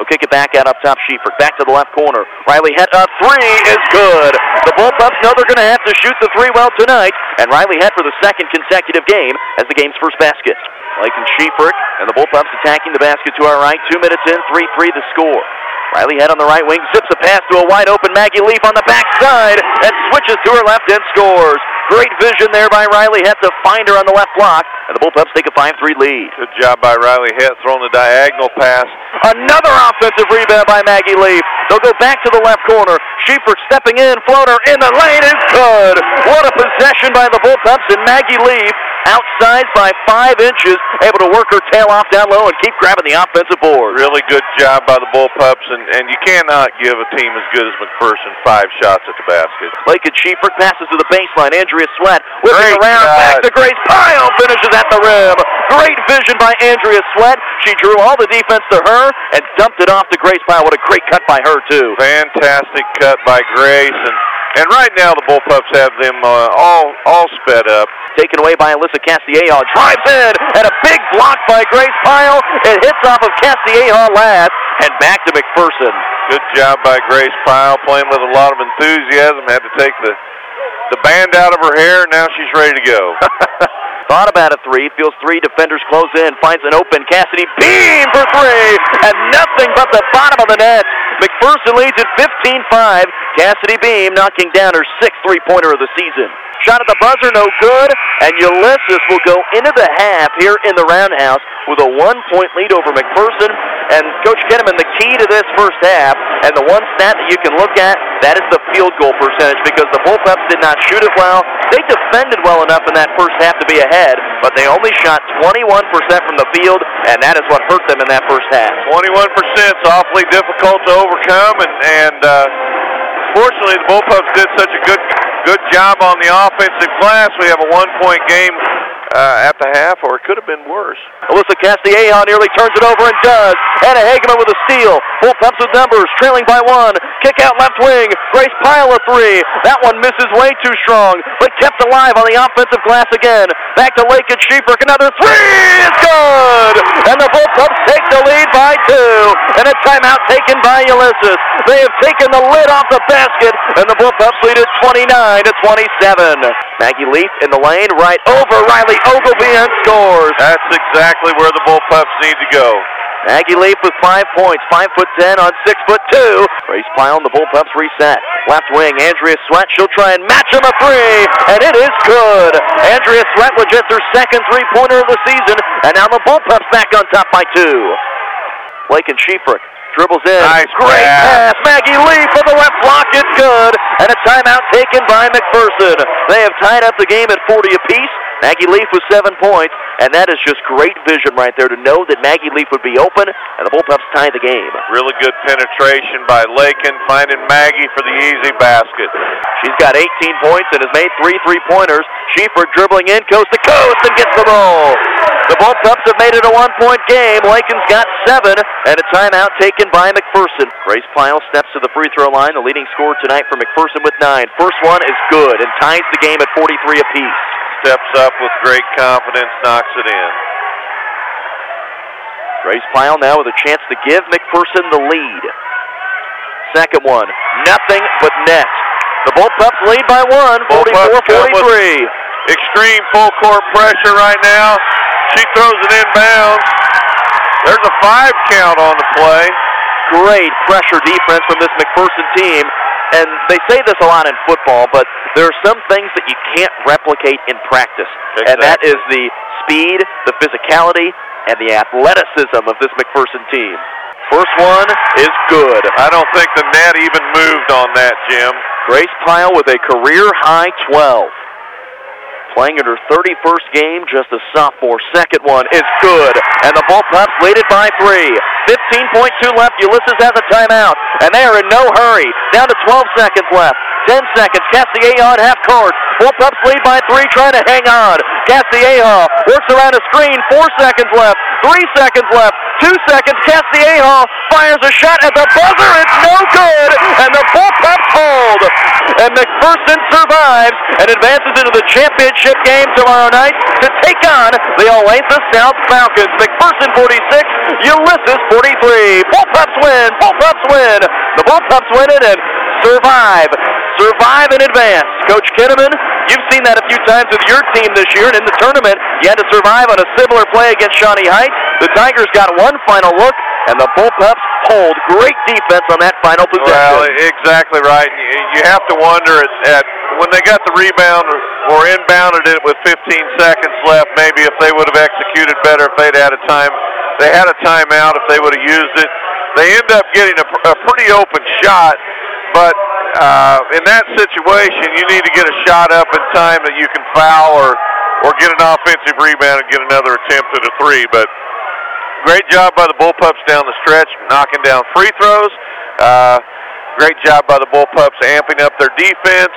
They'll kick it back out up top. Schieffer back to the left corner. Riley Het a three is good. The Bullpups know they're going to have to shoot the three well tonight, and Riley Het for the second consecutive game as the game's first basket. Lakin Schieffer and the Bullpups attacking the basket to our right. Two minutes in, 3-3 the score. Riley Head on the right wing, zips a pass to a wide open Maggie Leaf on the backside and switches to her left and scores. Great vision there by Riley Het to find her on the left block, and the Bullpups take a 5-3 lead. Good job by Riley Het throwing the diagonal pass. Another offensive rebound by Maggie Leaf. They'll go back to the left corner. Schieffer stepping in, floater in the lane is good. What a possession by the Bullpups, and Maggie Leaf outsized by five inches, able to work her tail off down low and keep grabbing the offensive board. Really good job by the Bullpups, and, and you cannot give a team as good as McPherson five shots at the basket. Lakin Schieffer passes to the baseline. Andrea Sweat whipping Great around shot. back to Grace Pyle, finishes at the rim. Great vision by Andrea Sweat. She drew all the defense to her and dumped it off to Grace Pyle. What a great cut by her too. Fantastic cut by Grace, and and right now the Bullpups have them uh, all all sped up. Taken away by Alyssa Castilleja. Drives in and a big block by Grace Pyle. It hits off of Castilleja last and back to McPherson. Good job by Grace Pyle, playing with a lot of enthusiasm. Had to take the the band out of her hair. Now she's ready to go. Thought about a three, feels three defenders close in, finds an open Cassidy Beam for three, and nothing but the bottom of the net. McPherson leads at 15-5. Cassidy Beam knocking down her sixth three-pointer of the season. Shot at the buzzer, no good, and Ulysses will go into the half here in the roundhouse with a one-point lead over McPherson. And Coach Kenneman, the key to this first half, and the one stat that you can look at, that is the field goal percentage because the Bullpups did not shoot it well. They defended well enough in that first half to be ahead, but they only shot 21% from the field, and that is what hurt them in that first half. 21% is awfully difficult to overcome, and and uh, fortunately the Bullpups did such a good good job on the offensive glass. We have a one-point game uh, at the half, or it could have been worse. Alyssa Castilleja nearly turns it over and does. Anna Hageman with a steal. Bullpups with numbers, trailing by one. Kick out left wing. Grace Pyle a three. That one misses way too strong, but kept alive on the offensive glass again. Back to Lakin Schieffer. Another three is good. And the Bullpups take the lead by two. And a timeout taken by Ulysses. They have taken the lid off the basket, and the Bullpups lead is 29 to 27. Maggie Leaf in the lane, right over Riley Ogilvy and scores. That's exactly where the Bullpups need to go. Maggie Leaf with five points, five foot ten on six foot two. Grace Pyle and the Bullpups reset. Left wing, Andrea Sweat. She'll try and match him a three, and it is good. Andrea Sweat just her second three pointer of the season, and now the Bullpups back on top by two. Blake and Schiefrick dribbles in. Nice Great pass. pass. Maggie Leaf for the left block. It's good. And a timeout taken by McPherson. They have tied up the game at 40 apiece. Maggie Leaf with seven points, and that is just great vision right there to know that Maggie Leaf would be open, and the Bullpups tie the game. Really good penetration by Lakin, finding Maggie for the easy basket. She's got 18 points and has made three three-pointers. Schieffer dribbling in coast to coast and gets the ball. The Bullpups have made it a one-point game. Lakin's got seven, and a timeout taken by McPherson. Grace Pyle steps to the free throw line, the leading scorer tonight for McPherson with nine. First one is good and ties the game at 43 apiece. Steps up with great confidence, knocks it in. Grace Pyle now with a chance to give McPherson the lead. Second one, nothing but net. The Bullpups lead by one, 44-43. Extreme full court pressure right now. She throws it inbounds. There's a five count on the play. Great pressure defense from this McPherson team. And they say this a lot in football, but there are some things that you can't replicate in practice. And that Exactly. is the speed, the physicality, and the athleticism of this McPherson team. First one is good. I don't think the net even moved on that, Jim. Grace Pyle with a career high 12. Playing in her 31st game, just a sophomore. Second one is good. And the Bullpups lead it by three. 15.2 left. Ulysses has a timeout. And they are in no hurry. Down to 12 seconds left. 10 seconds. Castilleja on half court. Bullpups lead by three, trying to hang on. Castilleja works around a screen. Four seconds left. Three seconds left. Two seconds. Castilleja fires a shot at the buzzer. It's no good. And the Bullpups hold. And McPherson survives and advances into the championship game tomorrow night to take on the Olathe South Falcons. McPherson 46, Ulysses 43. Bullpups win and the Bullpups win it and survive. Survive in advance. Coach Kinnaman, you've seen that a few times with your team this year, and in the tournament, you had to survive on a similar play against Shawnee Heights. The Tigers got one final look, and the Bullpups hold great defense on that final possession. Well, exactly right. You have to wonder at, at when they got the rebound or, or inbounded it with 15 seconds left, maybe if they would have executed better if they'd had a time. They had a timeout if they would have used it. They end up getting a, a pretty open shot, but uh, in that situation, you need to get a shot up in time that you can foul or or get an offensive rebound and get another attempt at a three. But great job by the Bullpups down the stretch, knocking down free throws. Uh, great job by the Bullpups amping up their defense,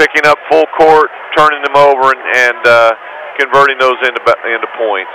picking up full court, turning them over, and, and uh, converting those into into points.